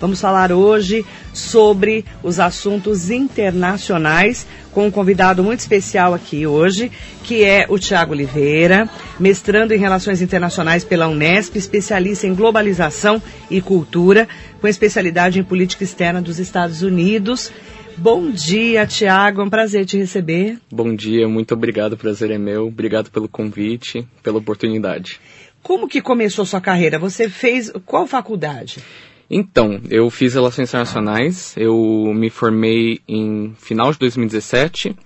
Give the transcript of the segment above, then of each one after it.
Vamos falar hoje sobre os assuntos internacionais com um convidado muito especial aqui hoje, que é o Tiago Oliveira, mestrando em Relações Internacionais pela Unesp, especialista em globalização e cultura, com especialidade em política externa dos Estados Unidos. Bom dia, Tiago. É um prazer te receber. Bom dia, muito obrigado. O prazer é meu. Obrigado pelo convite, pela oportunidade. Como que começou sua carreira? Você fez qual faculdade? Então, eu fiz Relações Internacionais, eu me formei em final de 2017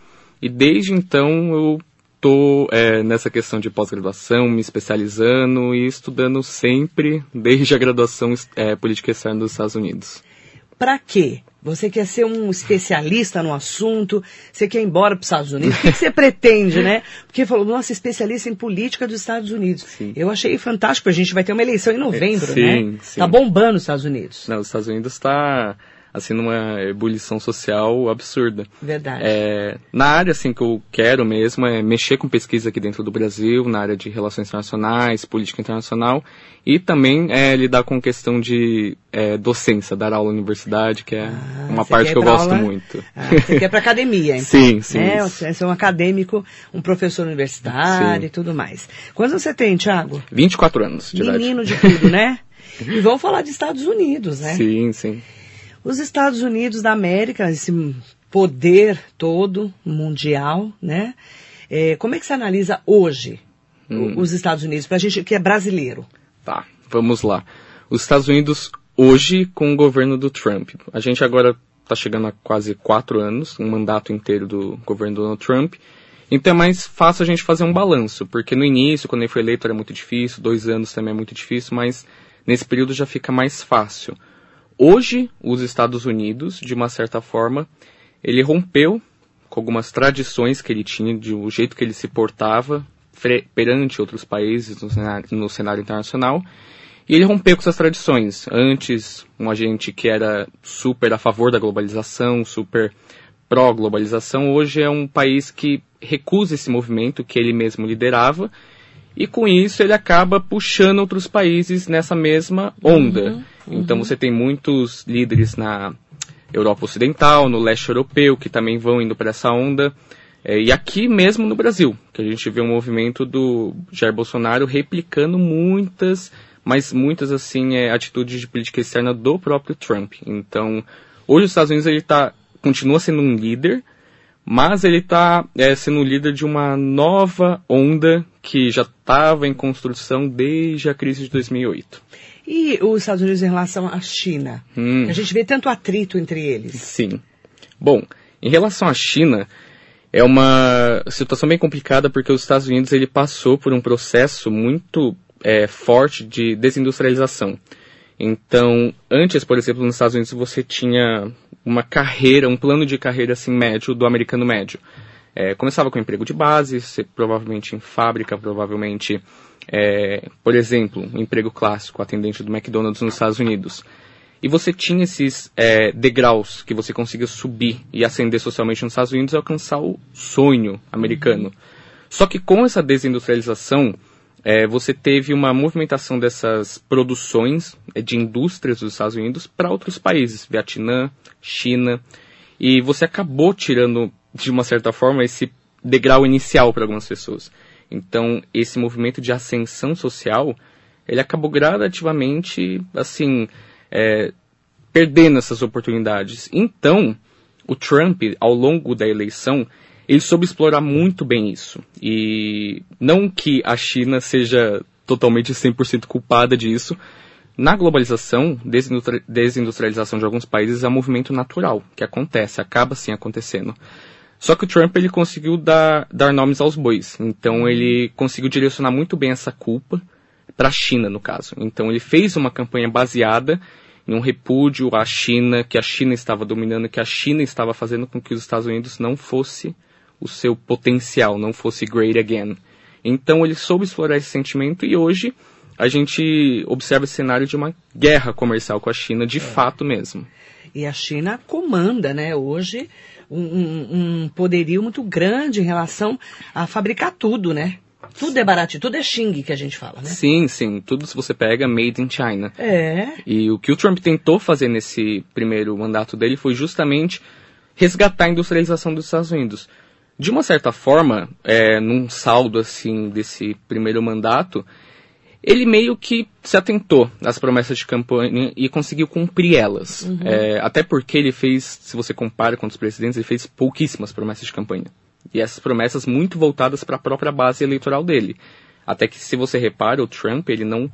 e desde então eu estou é, nessa questão de pós-graduação, me especializando e estudando sempre, desde a graduação é, Política Externa dos Estados Unidos. Para quê? Você quer ser um especialista no assunto? Você quer ir embora para os Estados Unidos? O que, você pretende, né? Porque falou, nossa, especialista em política dos Estados Unidos. Sim. Eu achei fantástico. A gente vai ter uma eleição em novembro, sim, né? Sim. Tá bombando os Estados Unidos. Não, os Estados Unidos está assim, numa ebulição social absurda. Verdade. É, na área, assim, que eu quero mesmo é mexer com pesquisa aqui dentro do Brasil, na área de relações internacionais, política internacional, e também é, lidar com questão de é, docência, dar aula na universidade, que é ah, uma parte que eu gosto aula? muito. Ah, você quer para academia, então. Sim, sim. É, você é um acadêmico, um professor universitário sim. e tudo mais. Quantos você tem, Thiago? 24 anos de Menino idade. de tudo, né? e vamos falar de Estados Unidos, né? Sim, sim. Os Estados Unidos da América, esse poder todo mundial, né? É, como é que você analisa hoje hum. os Estados Unidos, para a gente que é brasileiro? Tá, vamos lá. Os Estados Unidos hoje com o governo do Trump. A gente agora está chegando a quase quatro anos, um mandato inteiro do governo Donald Trump. Então é mais fácil a gente fazer um balanço, porque no início, quando ele foi eleito, era muito difícil, dois anos também é muito difícil, mas nesse período já fica mais fácil. Hoje, os Estados Unidos, de uma certa forma, ele rompeu com algumas tradições que ele tinha, de o jeito que ele se portava perante outros países no cenário, no cenário internacional, e ele rompeu com essas tradições. Antes, um agente que era super a favor da globalização, super pró-globalização, hoje é um país que recusa esse movimento que ele mesmo liderava, e com isso ele acaba puxando outros países nessa mesma onda. Uhum. Uhum. Então você tem muitos líderes na Europa Ocidental, no leste europeu, que também vão indo para essa onda. É, e aqui mesmo no Brasil, que a gente vê um movimento do Jair Bolsonaro replicando muitas, mas muitas assim é, atitudes de política externa do próprio Trump. Então, hoje os Estados Unidos ele tá, continua sendo um líder, mas ele está é, sendo o líder de uma nova onda que já estava em construção desde a crise de 2008. E os Estados Unidos em relação à China? Hum. A gente vê tanto atrito entre eles. Sim. Bom, em relação à China, é uma situação bem complicada porque os Estados Unidos ele passou por um processo muito é, forte de desindustrialização. Então, antes, por exemplo, nos Estados Unidos você tinha uma carreira, um plano de carreira assim médio do americano médio. É, começava com emprego de base, você, provavelmente em fábrica, provavelmente é, por exemplo, um emprego clássico, atendente do McDonald's nos Estados Unidos. E você tinha esses é, degraus que você conseguia subir e ascender socialmente nos Estados Unidos e alcançar o sonho americano. Só que com essa desindustrialização, é, você teve uma movimentação dessas produções é, de indústrias dos Estados Unidos para outros países, Vietnã, China, e você acabou tirando, de uma certa forma, esse degrau inicial para algumas pessoas. Então, esse movimento de ascensão social, ele acabou gradativamente, assim, é, perdendo essas oportunidades. Então, o Trump, ao longo da eleição, ele soube explorar muito bem isso. E não que a China seja totalmente 100% culpada disso. Na globalização, desindustrialização de alguns países é um movimento natural que acontece, acaba sim acontecendo. Só que o Trump ele conseguiu dar, dar nomes aos bois. Então ele conseguiu direcionar muito bem essa culpa para a China, no caso. Então ele fez uma campanha baseada em um repúdio à China, que a China estava dominando, que a China estava fazendo com que os Estados Unidos não fosse o seu potencial, não fosse great again. Então ele soube explorar esse sentimento e hoje a gente observa esse cenário de uma guerra comercial com a China, de é. fato mesmo. E a China comanda, né, hoje um, um, poderio muito grande em relação a fabricar tudo, né? Tudo é baratinho, tudo é Xing que a gente fala, né? Sim, sim. Tudo se você pega made in China. É. E o que o Trump tentou fazer nesse primeiro mandato dele foi justamente resgatar a industrialização dos Estados Unidos. De uma certa forma, é, num saldo assim desse primeiro mandato, ele meio que se atentou às promessas de campanha e conseguiu cumprir elas. Uhum. É, até porque ele fez, se você compara com os presidentes, ele fez pouquíssimas promessas de campanha. E essas promessas muito voltadas para a própria base eleitoral dele. Até que, se você repara, o Trump ele não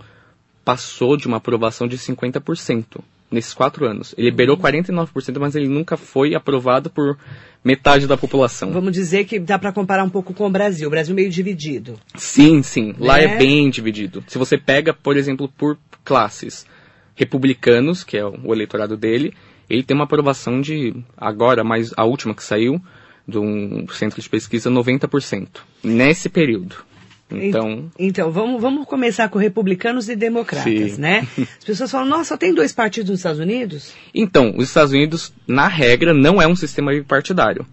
passou de uma aprovação de 50% nesses quatro anos. Ele liberou 49%, mas ele nunca foi aprovado por metade da população. Vamos dizer que dá para comparar um pouco com o Brasil. O Brasil meio dividido. Sim, sim. Lá é bem dividido. Se você pega, por exemplo, por classes, republicanos, que é o eleitorado dele, ele tem uma aprovação de, agora, mais a última que saiu, de um centro de pesquisa, 90%. Nesse período. Então, então vamos, vamos começar com republicanos e democratas, sim. né? As pessoas falam, nossa, só tem dois partidos nos Estados Unidos? Então, os Estados Unidos, na regra, não é um sistema bipartidário.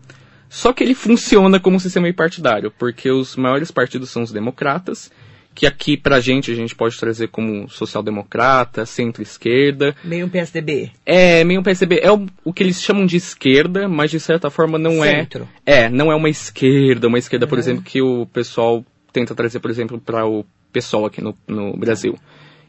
Só que ele funciona como um sistema bipartidário, porque os maiores partidos são os democratas, que aqui pra gente a gente pode trazer como social-democrata, centro-esquerda. Meio um PSDB. É, meio um PSDB. É o, o, que eles chamam de esquerda, mas de certa forma não Centro. é. É, não é uma esquerda, uma esquerda, por exemplo, que o pessoal tenta trazer, por exemplo, para o pessoal aqui no, no Brasil.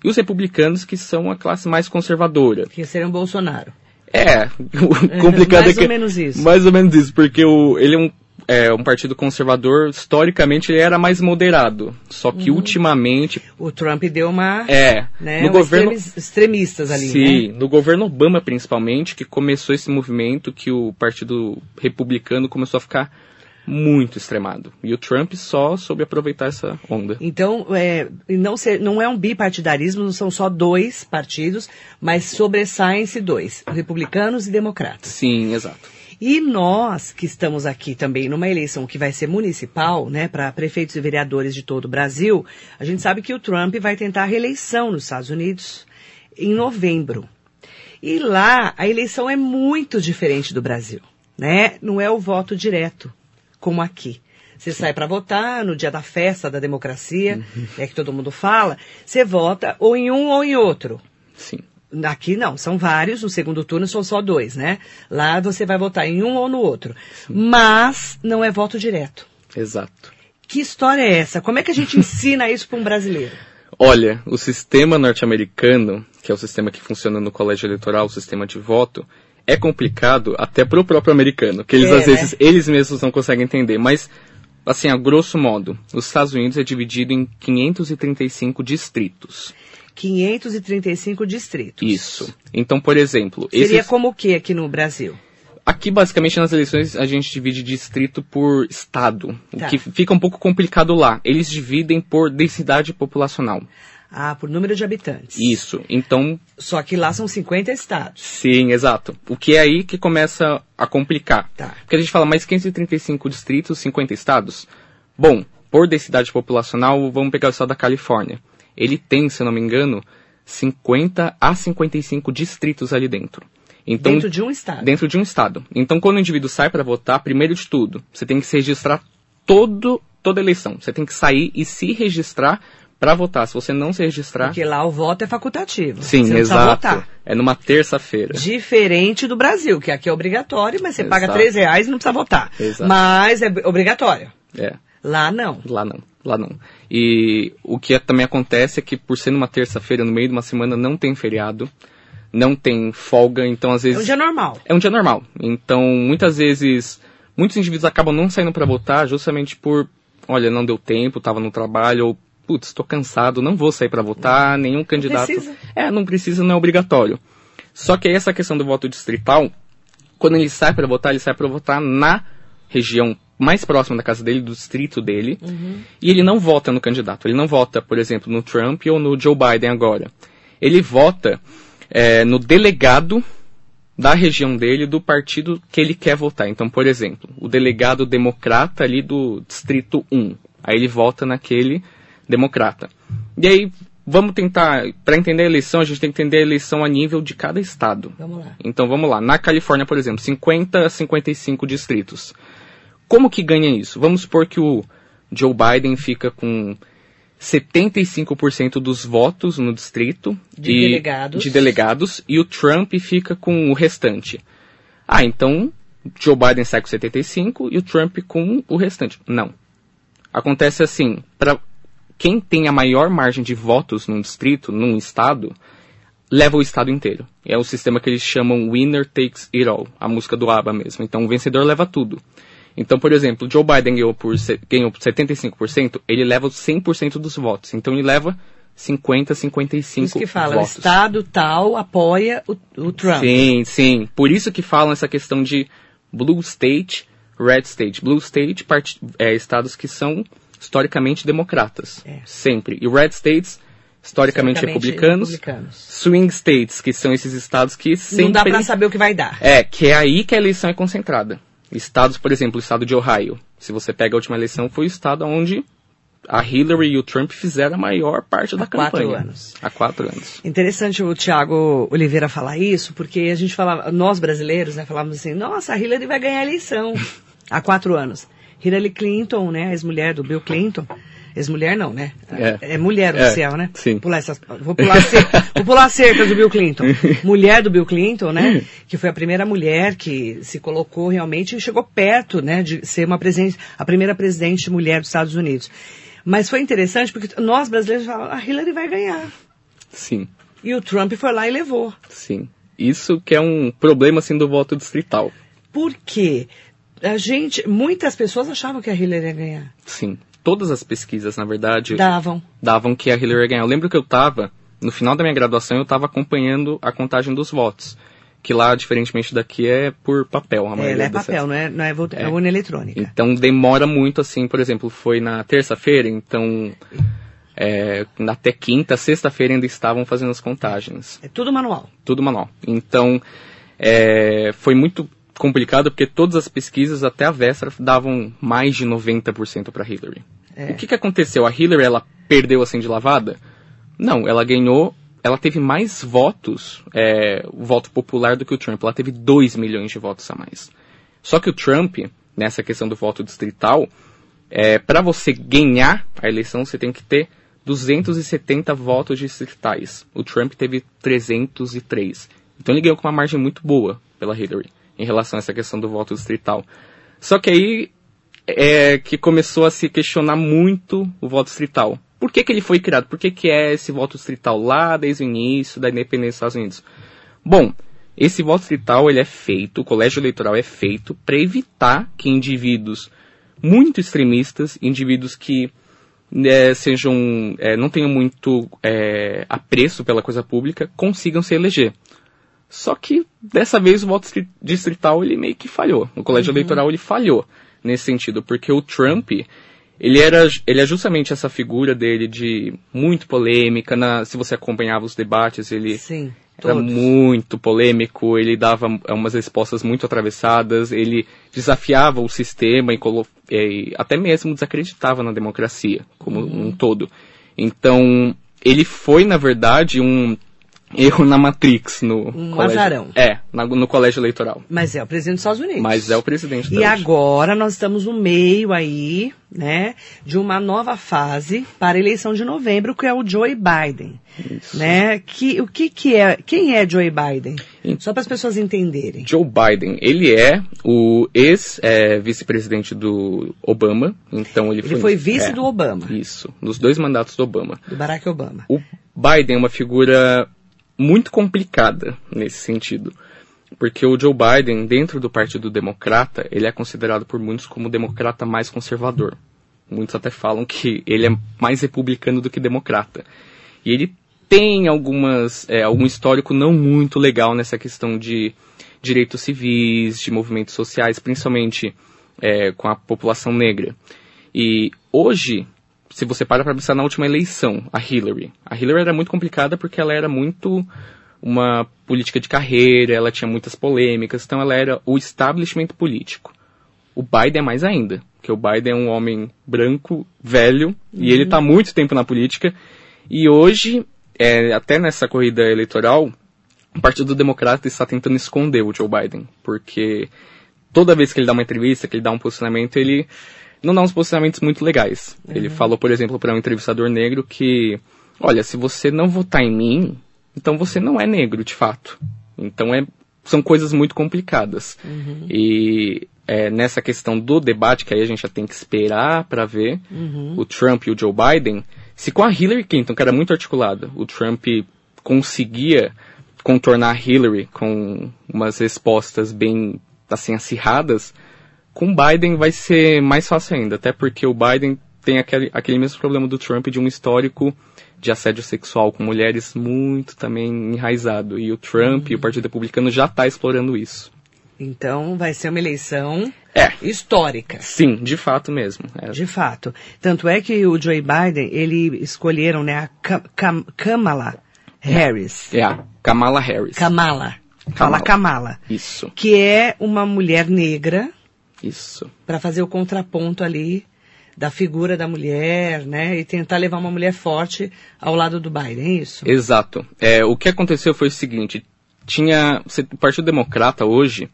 E os republicanos, que são a classe mais conservadora. Que seriam Bolsonaro. É, o complicado mais é que... Mais ou menos isso. Mais ou menos isso, porque o, ele é um, é um partido conservador, historicamente ele era mais moderado. Só que uhum. ultimamente... O Trump deu uma... É, né, no governo... extremistas ali, Sim, né? no governo Obama principalmente, que começou esse movimento que o partido republicano começou a ficar muito extremado. E o Trump só soube aproveitar essa onda. Então, é, não, ser, não é um bipartidarismo, não são só dois partidos, mas sobressaem-se dois, republicanos e democratas. Sim, exato. E nós, que estamos aqui também numa eleição que vai ser municipal, né, para prefeitos e vereadores de todo o Brasil, a gente sabe que o Trump vai tentar a reeleição nos Estados Unidos em novembro. E lá a eleição é muito diferente do Brasil, né? Não é o voto direto como aqui. Você sai para votar no dia da festa da democracia, uhum. é que todo mundo fala, você vota ou em um ou em outro. Sim. Aqui não, são vários, no segundo turno são só dois, né? Lá você vai votar em um ou no outro. Sim. Mas não é voto direto. Exato. Que história é essa? Como é que a gente ensina isso para um brasileiro? Olha, o sistema norte-americano, que é o sistema que funciona no colégio eleitoral, o sistema de voto, é complicado até para o próprio americano, que eles é, às né? vezes eles mesmos não conseguem entender, mas assim, a grosso modo, os Estados Unidos é dividido em 535 distritos. 535 distritos. Isso. Então, por exemplo, seria esses... como o que aqui no Brasil? Aqui, basicamente, nas eleições, a gente divide distrito por estado, tá. o que fica um pouco complicado lá. Eles dividem por densidade populacional. Ah, por número de habitantes. Isso. Então. Só que lá são 50 estados. Sim, exato. O que é aí que começa a complicar. Tá. Porque a gente fala mais 535 distritos, 50 estados. Bom, por densidade populacional, vamos pegar o estado da Califórnia. Ele tem, se eu não me engano, 50 a 55 distritos ali dentro. Então, dentro de um estado. Dentro de um estado. Então, quando o indivíduo sai para votar, primeiro de tudo, você tem que se registrar todo, toda eleição. Você tem que sair e se registrar para votar. Se você não se registrar. Porque lá o voto é facultativo. Sim, você exato. É numa terça-feira. Diferente do Brasil, que aqui é obrigatório, mas você exato. paga três reais e não precisa votar. Exato. Mas é obrigatório. É. Lá não. Lá não. Lá não. E o que também acontece é que por ser numa terça-feira, no meio de uma semana, não tem feriado. Não tem folga, então às vezes. É um dia normal. É um dia normal. Então, muitas vezes, muitos indivíduos acabam não saindo para votar justamente por, olha, não deu tempo, estava no trabalho, ou putz, estou cansado, não vou sair para votar, nenhum candidato. Não. É, não precisa, não é obrigatório. Só que essa questão do voto distrital, quando ele sai para votar, ele sai para votar na região mais próxima da casa dele, do distrito dele, uhum. e ele não vota no candidato. Ele não vota, por exemplo, no Trump ou no Joe Biden agora. Ele vota é, no delegado da região dele, do partido que ele quer votar. Então, por exemplo, o delegado democrata ali do distrito 1. Aí ele vota naquele democrata. E aí, vamos tentar, para entender a eleição, a gente tem que entender a eleição a nível de cada estado. Vamos lá. Então vamos lá. Na Califórnia, por exemplo, 50 a 55 distritos. Como que ganha isso? Vamos supor que o Joe Biden fica com 75% dos votos no distrito De e, delegados. de delegados e o Trump fica com o restante. Ah, então Joe Biden sai com 75 e o Trump com o restante. Não. Acontece assim, para quem tem a maior margem de votos num distrito, num estado, leva o estado inteiro. É o sistema que eles chamam Winner Takes It All, a música do ABBA mesmo. Então o vencedor leva tudo. Então, por exemplo, Joe Biden ganhou por, ganhou por 75%, ele leva 100% dos votos. Então ele leva 50, 55 Isso que fala, o votos. estado tal apoia o, o Trump. Sim, sim. Por isso que falam essa questão de blue state, red state. Blue state, part- é, estados que são historicamente democratas. É. Sempre. E red states, historicamente, republicanos. republicanos. Swing states, que são esses estados que sempre... Não dá pra saber o que vai dar. É, que é aí que a eleição é concentrada. Estados, por exemplo, o estado de Ohio. Se você pega a última eleição, foi o estado onde a Hillary e o Trump fizeram a maior parte da quatro campanha. anos. Há quatro anos. Interessante o Tiago Oliveira falar isso, porque a gente falava, nós brasileiros, né, falávamos assim, nossa, a Hillary vai ganhar a eleição há quatro anos. Hillary Clinton, né, a ex-mulher do Bill Clinton, ex-mulher não, né? É. mulher É, oficial, né? sim. Pular essas, vou, pular cerca, vou pular cerca do Bill Clinton. Mulher do Bill Clinton, né? Que foi a primeira mulher que se colocou realmente e chegou perto, né, de ser uma presidente, a primeira presidente mulher dos Estados Unidos. Mas foi interessante porque nós brasileiros falamos, a Hillary vai ganhar. Sim. E o Trump foi lá e levou. Sim. Isso que é um problema assim do voto distrital. Por quê? A gente, muitas pessoas achavam que a Hillary ia ganhar. Sim. Todas as pesquisas, na verdade, Davam. davam que a Hillary ia ganhar. Eu lembro que eu estava, no final da minha graduação, eu estava acompanhando a contagem dos votos. Que lá, diferentemente daqui, é por papel. A É, maioria é dessas. papel, não é, não é, é. É. urna eletrônica. Então demora muito assim, por exemplo, foi na terça-feira, então é, até quinta, sexta-feira ainda estavam fazendo as contagens. É tudo manual. Tudo manual. Então é, foi muito complicado porque todas as pesquisas até a véspera davam mais de 90% para Hillary. É. O que, que aconteceu? A Hillary ela perdeu assim de lavada? Não, ela ganhou. Ela teve mais votos, é, o voto popular do que o Trump. Ela teve 2 milhões de votos a mais. Só que o Trump, nessa questão do voto distrital, é, para você ganhar a eleição, você tem que ter 270 votos distritais. O Trump teve 303. Então ele ganhou com uma margem muito boa pela Hillary em relação a essa questão do voto distrital. Só que aí é que começou a se questionar muito o voto distrital. Por que, que ele foi criado? Por que, que é esse voto distrital lá desde o início da independência dos Estados Unidos? Bom, esse voto distrital ele é feito, o colégio eleitoral é feito para evitar que indivíduos muito extremistas, indivíduos que né, sejam é, não tenham muito é, apreço pela coisa pública, consigam se eleger. Só que dessa vez o voto distri- distrital ele meio que falhou. O colégio eleitoral ele falhou nesse sentido, porque o Trump ele era ele é justamente essa figura dele de muito polêmica. Na, se você acompanhava os debates, ele Sim, era muito polêmico, ele dava é, umas respostas muito atravessadas, ele desafiava o sistema e, colo- e até mesmo desacreditava na democracia como Uhum. um todo. Então, ele foi, na verdade, um erro na Matrix no Um colégio. azarão. É, na- no colégio eleitoral. Mas é o presidente dos Estados Unidos. Mas é o presidente E agora nós estamos no meio aí, né, de uma nova fase para a eleição de novembro, que é o Joe Biden, Isso. né? Que o que que é? Quem é Joe Biden? Sim. Só para as pessoas entenderem. Joe Biden, ele é o ex-vice-presidente do Obama, então ele, Ele foi vice é, do Obama, Isso, nos dois mandatos do Obama. do Barack Obama. O Biden é uma figura muito complicada nesse sentido. Porque o Joe Biden, dentro do Partido Democrata, ele é considerado por muitos como o democrata mais conservador. Muitos até falam que ele é mais republicano do que democrata. E ele tem algumas, é, algum histórico não muito legal nessa questão de direitos civis, de movimentos sociais, principalmente é, com a população negra. E hoje, se você para para pensar na última eleição, a Hillary. A Hillary era muito complicada porque ela era muito uma política de carreira, ela tinha muitas polêmicas, então ela era o establishment político. O Biden é mais ainda, porque o Biden é um homem branco, velho, e ele está há muito tempo na política. E hoje, é, até nessa corrida eleitoral, o Partido Democrata está tentando esconder o Joe Biden, porque toda vez que ele dá uma entrevista, que ele dá um posicionamento, ele não dá uns posicionamentos muito legais. Uhum. Ele falou, por exemplo, para um entrevistador negro que, olha, se você não votar em mim, então você não é negro de fato. Então é, são coisas muito complicadas. Uhum. E é, nessa questão do debate, que aí a gente já tem que esperar para ver, uhum. o Trump e o Joe Biden, se com a Hillary Clinton, que era muito articulada, o Trump conseguia contornar a Hillary com umas respostas bem assim acirradas, com Biden vai ser mais fácil ainda, até porque o Biden tem aquele, aquele mesmo problema do Trump de um histórico de assédio sexual com mulheres muito também enraizado. E o Trump uhum. e o Partido Republicano já está explorando isso. Então vai ser uma eleição é. histórica. Sim, de fato mesmo. É. De fato. Tanto é que o Joe Biden, ele escolheram né, a Kam Kamala Harris. É, a Kamala Harris. Kamala. Fala Kamala. Isso. Que é uma mulher negra. Isso. Para fazer o contraponto ali da figura da mulher, né? E tentar levar uma mulher forte ao lado do Biden, é isso? Exato. É, o que aconteceu foi o seguinte, tinha, o Partido Democrata hoje,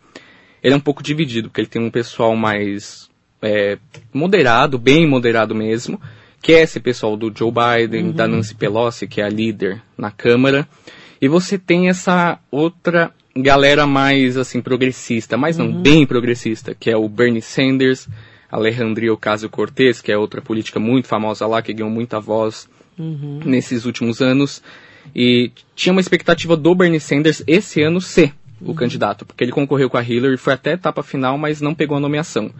ele é um pouco dividido, porque ele tem um pessoal mais é, moderado, bem moderado mesmo, que é esse pessoal do Joe Biden, uhum. da Nancy Pelosi, que é a líder na Câmara, e você tem essa outra galera mais, assim, progressista, mas não uhum. bem progressista, que é o Bernie Sanders, Alejandria Ocasio-Cortez, que é outra política muito famosa lá, que ganhou muita voz uhum. nesses últimos anos. E tinha uma expectativa do Bernie Sanders esse ano ser o uhum. candidato, porque ele concorreu com a Hillary, foi até a etapa final, mas não pegou a nomeação.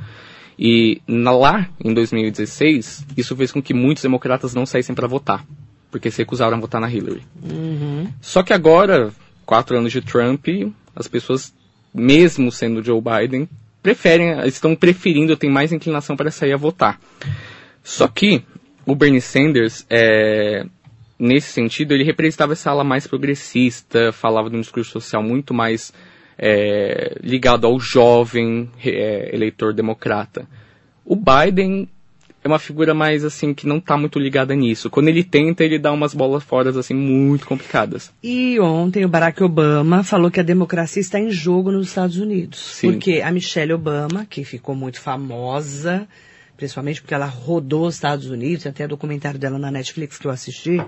E na, lá, em 2016, isso fez com que muitos democratas não saíssem para votar, porque se recusaram a votar na Hillary. Uhum. Só que agora, quatro anos de Trump, as pessoas, mesmo sendo Joe Biden, preferem, estão preferindo, têm mais inclinação para sair a votar. Só que o Bernie Sanders, é, nesse sentido, ele representava essa ala mais progressista, falava de um discurso social muito mais é, ligado ao jovem é, eleitor democrata. O Biden é uma figura mais assim que não está muito ligada nisso. Quando ele tenta, ele dá umas bolas fora assim muito complicadas. E ontem o Barack Obama falou que a democracia está em jogo nos Estados Unidos, Sim. porque a Michelle Obama, que ficou muito famosa, principalmente porque ela rodou os Estados Unidos, até documentário dela na Netflix que eu assisti,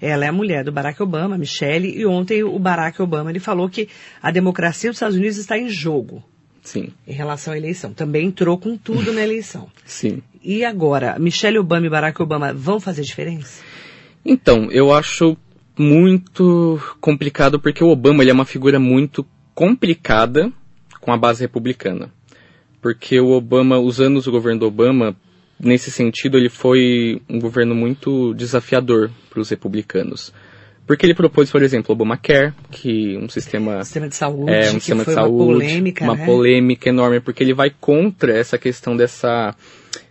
ela é a mulher do Barack Obama, Michelle, e ontem o Barack Obama ele falou que a democracia dos Estados Unidos está em jogo. Sim. Em relação à eleição. Também entrou com tudo na eleição. Sim. E agora, Michelle Obama e Barack Obama vão fazer diferença? Então, eu acho muito complicado porque o Obama ele é uma figura muito complicada com a base republicana. Porque o Obama, os anos do governo do Obama, nesse sentido, ele foi um governo muito desafiador para os republicanos. Porque ele propôs, por exemplo, o Obamacare, que um sistema, sistema de saúde, é, um sistema de saúde, uma polêmica, uma né? polêmica enorme, porque ele vai contra essa questão dessa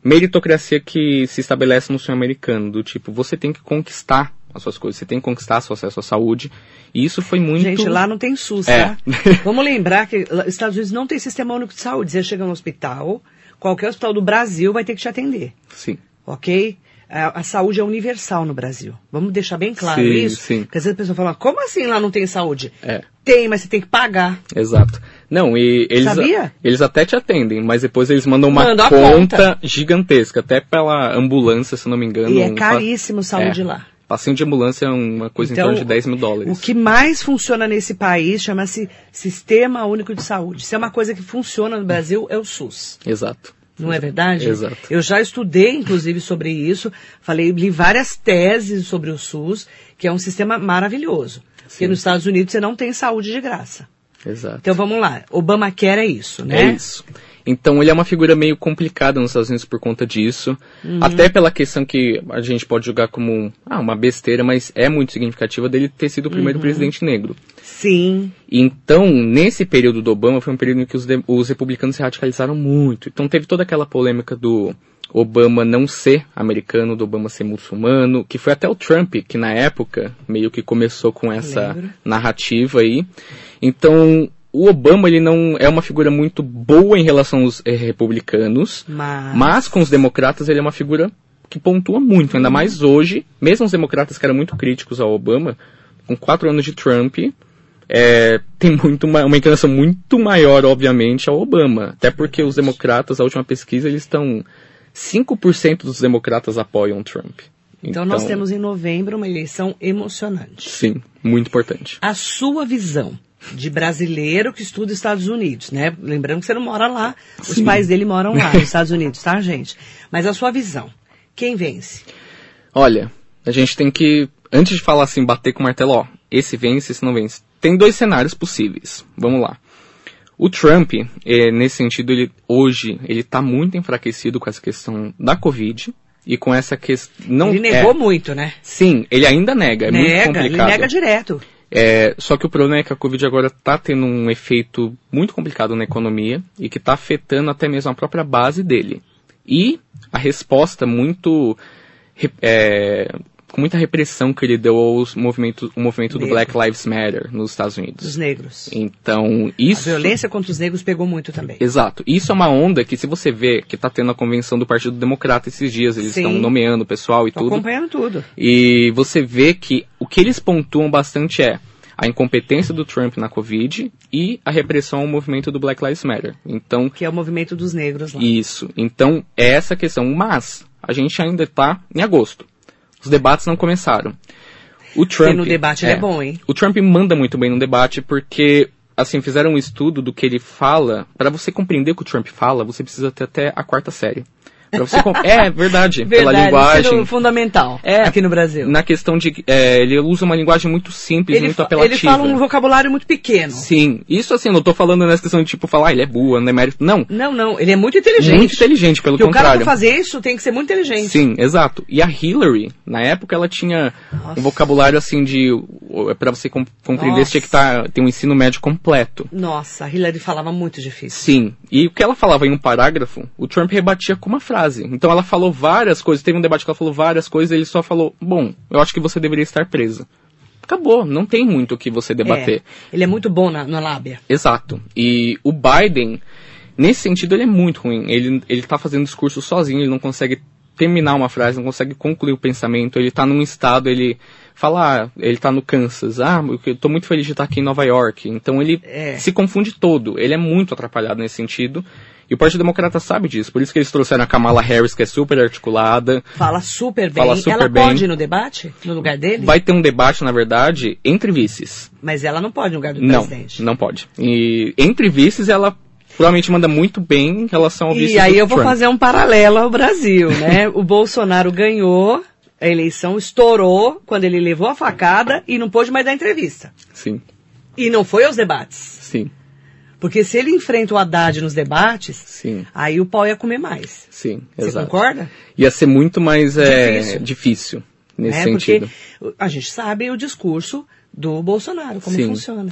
meritocracia que se estabelece no sonho americano, do tipo, você tem que conquistar as suas coisas, você tem que conquistar seu acesso à saúde, e isso foi muito... Gente, lá não tem SUS, é. tá? Vamos lembrar que Estados Unidos não tem sistema único de saúde, você chega no hospital, qualquer hospital do Brasil vai ter que te atender. Sim. Ok? A, a, saúde é universal no Brasil. Vamos deixar bem claro sim, isso? Sim. Porque às vezes a pessoa fala, como assim lá não tem saúde? É. Tem, mas você tem que pagar. Exato. Não, e eles, Sabia? eles até te atendem, mas depois eles mandam uma Manda conta, conta, gigantesca, até pela ambulância, se não me engano. E é caríssimo saúde é. lá. Passinho de ambulância é uma coisa então, em torno de 10 mil dólares. O que mais funciona nesse país chama-se Sistema Único de Saúde. Se é uma coisa que funciona no Brasil, é o SUS. Exato. Não é verdade? Exato. Eu já estudei, inclusive, sobre isso. Falei, li várias teses sobre o SUS, que é um sistema maravilhoso. Sim. Porque nos Estados Unidos você não tem saúde de graça. Exato. Então vamos lá. Obamacare é isso, né? É isso. Então ele é uma figura meio complicada nos Estados Unidos por conta disso. Uhum. Até pela questão que a gente pode julgar como ah, uma besteira, mas é muito significativa dele ter sido o primeiro uhum. presidente negro. Sim. Então, nesse período do Obama, foi um período em que os, de, os republicanos se radicalizaram muito. Então teve toda aquela polêmica do Obama não ser americano, do Obama ser muçulmano, que foi até o Trump que na época meio que começou com essa narrativa aí. Então, o Obama ele não é uma figura muito boa em relação aos eh, republicanos, mas... mas... com os democratas ele é uma figura que pontua muito, ainda mais hoje, mesmo os democratas que eram muito críticos ao Obama, com quatro anos de Trump, é, tem muito uma, uma inclinação muito maior, obviamente, ao Obama. Até porque os democratas, a última pesquisa, eles estão 5% dos democratas apoiam Trump. Então, nós temos em novembro uma eleição emocionante. Sim, muito importante. A sua visão de brasileiro que estuda Estados Unidos, né? Lembrando que você não mora lá, os Sim. pais dele moram lá nos Estados Unidos, tá, gente? Mas a sua visão, quem vence? Olha, a gente tem que, antes de falar assim, bater com o martelo, ó, esse vence, esse não vence. Tem dois cenários possíveis. Vamos lá. O Trump, eh, nesse sentido, ele hoje ele está muito enfraquecido com essa questão da Covid e com essa questão. Não ele negou é, muito, né? Sim, ele ainda nega. É muito nega, ele complicado. nega direto. É, só que o problema é que a Covid agora está tendo um efeito muito complicado na economia e que está afetando até mesmo a própria base dele. E a resposta muito é, com muita repressão que ele deu aos movimentos, o movimento do. Black Lives Matter nos Estados Unidos. Dos negros. Então, A isso. violência contra os negros pegou muito também. Exato. Isso é uma onda que, se você vê que está tendo a convenção do Partido Democrata esses dias, eles Sim. estão nomeando o pessoal e Tô tudo. acompanhando tudo. E você vê que o que eles pontuam bastante é a incompetência do Trump na Covid e a repressão ao movimento do Black Lives Matter. Então, Que é o movimento dos negros lá. isso. Então, é essa a questão. Mas, a gente ainda está em agosto. Os debates não começaram. O Trump. no debate ele é bom, hein? O Trump manda muito bem no debate porque, assim, fizeram um estudo do que ele fala. Para você compreender o que o Trump fala, você precisa ter até a quarta série. Pra você é, verdade. pela Verdade, linguagem. ensino fundamental É. aqui no Brasil. Na questão de. é, ele usa uma linguagem muito simples, Ele, muito apelativa. ele fala um vocabulário muito pequeno. Sim. Isso assim, eu não tô falando nessa questão de tipo falar, ah, ele é burro, não é mérito. Não. Não, não, ele é muito inteligente. Muito inteligente, pelo Porque o cara contrário. pra fazer isso tem que ser muito inteligente. Sim, exato. E a Hillary, na época, ela tinha Nossa. um vocabulário assim de. Para você com- compreender, Nossa. você tinha que tá, ter um ensino médio completo. Nossa, a Hillary falava muito difícil. Sim. E o que ela falava em um parágrafo, o Trump rebatia com uma frase. Então ela falou várias coisas. Teve um debate que ela falou várias coisas e ele só falou: Bom, eu acho que você deveria estar presa. Acabou, não tem muito o que você debater. É, ele é muito bom na, na lábia. Exato. E o Biden, nesse sentido, ele é muito ruim. Ele, ele tá fazendo discurso sozinho, ele não consegue terminar uma frase, não consegue concluir o pensamento. Ele tá num estado, ele fala, ah, ele tá no Kansas, ah, eu tô muito feliz de estar aqui em Nova York. Então ele É. se confunde todo. Ele é muito atrapalhado nesse sentido. E o Partido Democrata sabe disso. Por isso que eles trouxeram a Kamala Harris, que é super articulada. Fala super bem. Fala super ela bem. pode ir no debate? No lugar dele? Vai ter um debate, na verdade, entre vices. Mas ela não pode no lugar do Não, presidente. não pode. E entre vices, ela provavelmente manda muito bem em relação ao vice E aí eu vou Trump. fazer um paralelo ao Brasil, né? o Bolsonaro ganhou a eleição, estourou quando ele levou a facada e não pôde mais dar entrevista. Sim, E não foi aos debates. sim, Porque se ele enfrenta o Haddad nos debates, sim, aí o pau ia comer mais. sim, Você exato. concorda? Ia ser muito mais é, Difícil. difícil. nesse Né? sentido. Porque a gente sabe o discurso do Bolsonaro, como Sim. funciona.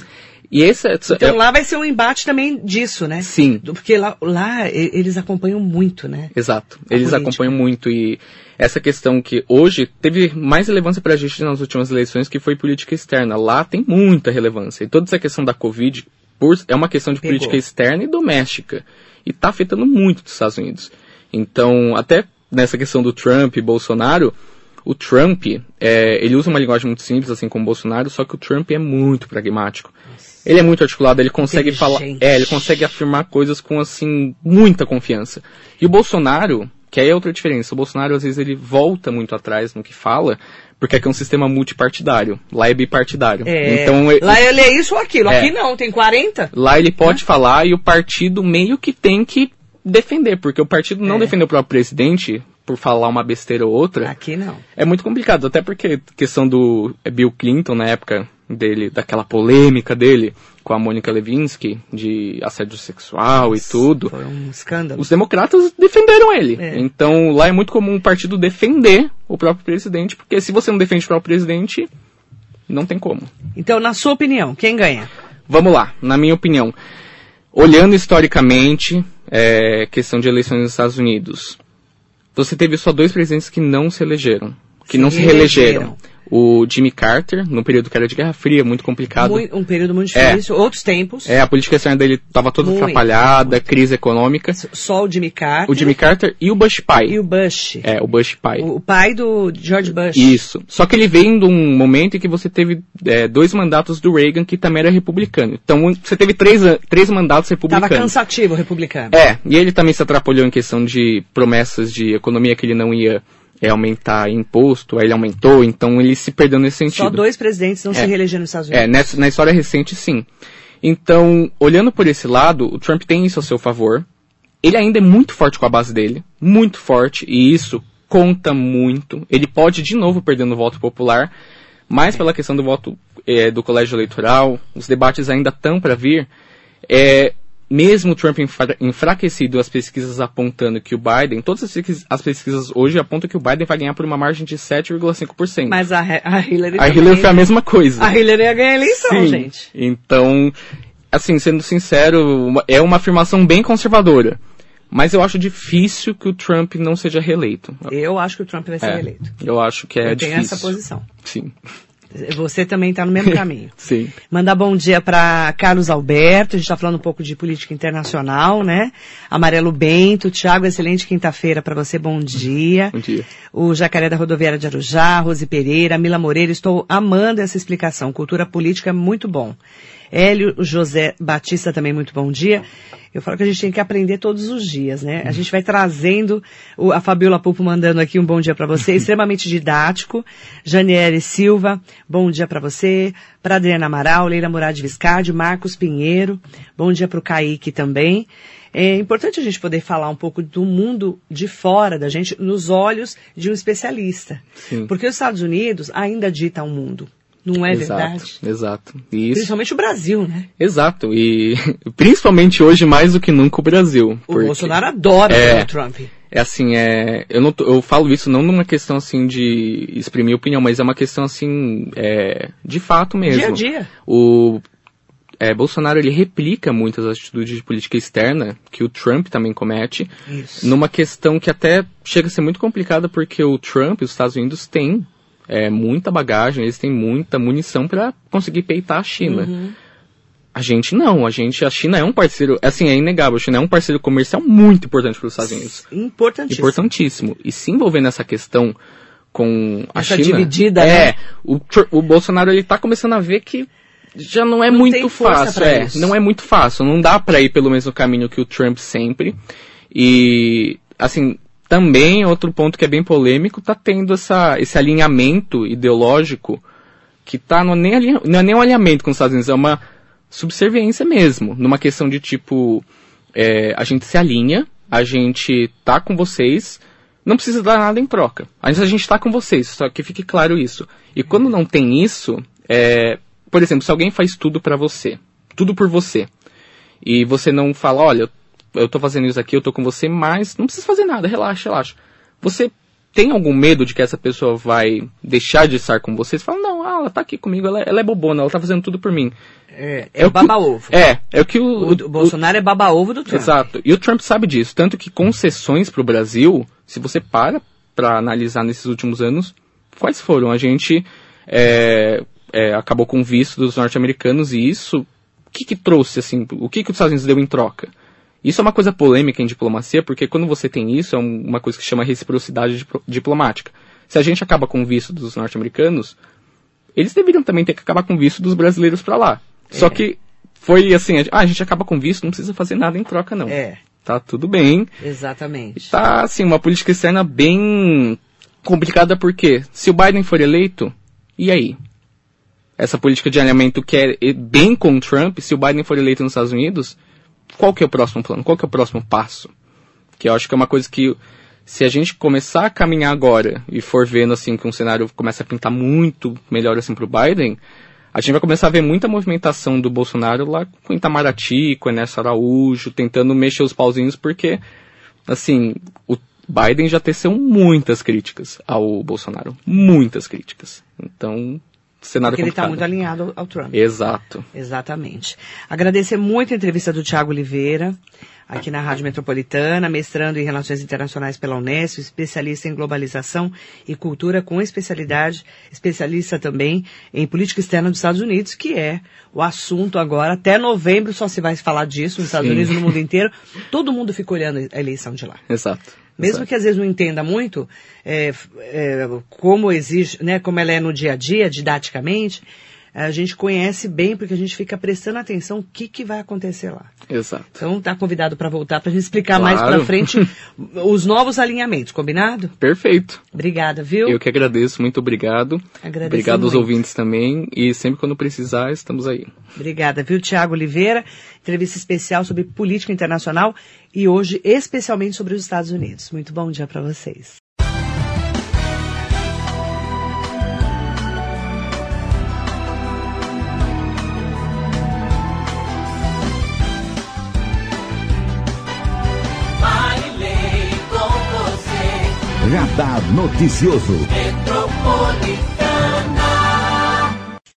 E esse é, Então é- lá vai ser um embate também disso, né? Sim. Porque lá, lá eles acompanham muito, né? Exato. a Eles política. acompanham muito e essa questão que hoje teve mais relevância para a gente nas últimas eleições que foi política externa. Lá tem muita relevância. E toda essa questão da Covid por- é uma questão de Pegou. política externa e doméstica. E está afetando muito os Estados Unidos. Então, até nessa questão do Trump e Bolsonaro, o Trump, é, ele usa uma linguagem muito simples, assim como o Bolsonaro, só que o Trump é muito pragmático. Ele é muito articulado, ele consegue falar, é, ele consegue afirmar coisas com assim muita confiança. E o Bolsonaro, que aí é outra diferença, o Bolsonaro às vezes ele volta muito atrás no que fala, porque aqui é um sistema multipartidário, lá é bipartidário. É, Então lá ele é isso ou aquilo. É. Aqui não, tem 40. lá ele pode falar e o partido meio que tem que defender, porque o partido não É. defendeu o próprio presidente por falar uma besteira ou outra. Aqui não. É muito complicado, até porque questão do é, Bill Clinton na época dele, daquela polêmica dele com a Mônica Lewinsky de assédio sexual e tudo. Foi um escândalo. Os democratas defenderam ele. É. Então lá é muito comum o partido defender o próprio presidente, porque se você não defende o próprio presidente, não tem como. Então, na sua opinião, quem ganha? Vamos lá, na minha opinião. Olhando historicamente, é, questão de eleições nos Estados Unidos, você teve só dois presidentes que não se elegeram. Que Se não se reelegeram. reelegeram. O Jimmy Carter, no período que era de Guerra Fria, muito complicado. Um período muito difícil, é. outros tempos. É, a política externa dele estava toda muito, atrapalhada, muito. crise econômica. Só o Jimmy Carter. O Jimmy Carter e o Bush pai. E o Bush. É, o Bush pai. O, o pai do George Bush. Isso. Só que ele vem de um momento em que você teve é, dois mandatos do Reagan, que também era republicano. Então, você teve três, três mandatos republicanos. Tava cansativo o republicano. É, e ele também se atrapalhou em questão de promessas de economia que ele não ia é, aumentar imposto, aí ele aumentou, então ele se perdeu nesse sentido. Só dois presidentes não é, se reelegeram nos Estados é, Unidos. É, nessa, na história recente, sim. Então, olhando por esse lado, o Trump tem isso a seu favor. Ele ainda é muito forte com a base dele, muito forte, e isso conta muito. Ele pode de novo perder no voto popular, mas pela questão do voto é, do colégio eleitoral, os debates ainda estão para vir. É, mesmo o Trump enfraquecido, as pesquisas apontando que o Biden, todas as pesquisas, as pesquisas hoje apontam que o Biden vai ganhar por uma margem de 7,5%. Mas a, a Hillary A Hillary foi a mesma coisa. A Hillary ia ganhar a eleição, Sim. gente. Então, assim, sendo sincero, é uma afirmação bem conservadora. Mas eu acho difícil que o Trump não seja reeleito. Eu acho que o Trump vai ser é, reeleito. Eu acho que é eu difícil. Tenho essa posição. Sim. Você também está no mesmo caminho. Sim. Mandar bom dia para Carlos Alberto, a gente está falando um pouco de política internacional, né? Amarelo Bento, Tiago, excelente quinta-feira para você, bom dia. Bom dia. O Jacaré da Rodoviária de Arujá, Rose Pereira, Mila Moreira, estou amando essa explicação. Cultura política é muito bom. Hélio José Batista também, muito bom dia. Eu falo que a gente tem que aprender todos os dias, né? A gente vai trazendo, o, a Fabiola Pupo mandando aqui um bom dia para você, extremamente didático. Janiele Silva, bom dia para você. Para Adriana Amaral, Leila Murad Viscardi, Marcos Pinheiro, bom dia para o Kaique também. É importante a gente poder falar um pouco do mundo de fora da gente, nos olhos de um especialista. Sim. Porque os Estados Unidos ainda ditam o mundo. Não é exato, verdade? Exato. Isso. Principalmente o Brasil, né? Exato. E principalmente hoje mais do que nunca o Brasil. O porque... Bolsonaro adora é, o Trump. É assim, é, eu, não, eu falo isso não numa questão assim de exprimir opinião, mas é uma questão assim, é, de fato mesmo. Dia a dia. O é, Bolsonaro ele replica muitas atitudes de política externa que o Trump também comete, Isso. numa questão que até chega a ser muito complicada porque o Trump e os Estados Unidos têm é, muita bagagem, eles têm muita munição para conseguir peitar a China. Uhum. A gente não, a gente, a China é um parceiro, assim, é inegável, a China é um parceiro comercial muito importante para os Estados Unidos. Importantíssimo. Importantíssimo. E se envolver nessa questão com a Essa China. dividida, é, né? o, o Bolsonaro ele tá começando a ver que já não é Não muito fácil, é, isso. não é muito fácil, não dá para ir pelo mesmo caminho que o Trump sempre. E assim, também outro ponto que é bem polêmico, tá tendo essa, esse alinhamento ideológico que tá não é, nem alinha, não é nem um alinhamento com os Estados Unidos, é uma subserviência mesmo, numa questão de tipo, é, a gente se alinha, a gente tá com vocês, não precisa dar nada em troca. A gente tá com vocês, só que fique claro isso. E quando não tem isso, é, por exemplo, se alguém faz tudo para você, tudo por você, e você não fala, olha, eu tô fazendo isso aqui, eu tô com você, mas não precisa fazer nada, relaxa, relaxa. Você tem algum medo de que essa pessoa vai deixar de estar com você? Você fala, não, ah, ela tá aqui comigo, ela, ela é bobona, ela tá fazendo tudo por mim. É, é, o o baba-ovo. É, é o que o, O, o Bolsonaro é baba-ovo do Trump. Exato. E o Trump sabe disso. Tanto que concessões para o Brasil, se você para para analisar nesses últimos anos, quais foram? A gente é, é, acabou com o visto dos norte-americanos e isso, o que, que trouxe, assim, o que, que os Estados Unidos deu em troca? Isso é uma coisa polêmica em diplomacia, porque quando você tem isso, é um- uma coisa que se chama reciprocidade diplo- diplomática. Se a gente acaba com o visto dos norte-americanos, eles deveriam também ter que acabar com o visto dos brasileiros para lá. Só É. que foi assim, ah, a gente acaba com o visto, não precisa fazer nada em troca não. É, Tá tudo bem. exatamente. Tá, assim, uma política externa bem complicada porque se o Biden for eleito, e aí? Essa política de alinhamento que é bem com o Trump, se o Biden for eleito nos Estados Unidos, qual que é o próximo plano? Qual que é o próximo passo? Que eu acho que é uma coisa que se a gente começar a caminhar agora e for vendo assim que um cenário começa a pintar muito melhor assim pro Biden, a gente vai começar a ver muita movimentação do Bolsonaro lá com Itamaraty, com Ernesto Araújo, tentando mexer os pauzinhos, porque, assim, o Biden já teceu muitas críticas ao Bolsonaro. Muitas críticas. Então, cenário Porque ele está muito alinhado ao, Trump. Exato. Exatamente. Agradecer muito a entrevista do Tiago Oliveira, aqui na Rádio Metropolitana, mestrando em Relações Internacionais pela Unesco, especialista em globalização e cultura, com especialidade, especialista também em política externa dos Estados Unidos, que é o assunto agora. Até novembro só se vai falar disso nos Estados Sim. Unidos e no mundo inteiro. Todo mundo fica olhando a eleição de lá. Exato. Mesmo Exato. que às vezes não entenda muito é, é, como exige, né, como ela é no dia a dia, didaticamente, a gente conhece bem porque a gente fica prestando atenção o que, que vai acontecer lá. Exato. Então tá convidado para voltar para a gente explicar Claro. mais para frente os novos alinhamentos, combinado? Perfeito. Obrigada, viu? Eu que agradeço, muito obrigado. Agradeço obrigado aos muito. ouvintes também. E sempre quando precisar, estamos aí. Obrigada, viu, Tiago Oliveira? Entrevista especial sobre política internacional e hoje especialmente sobre os Estados Unidos. Muito bom dia para vocês. Radar Noticioso.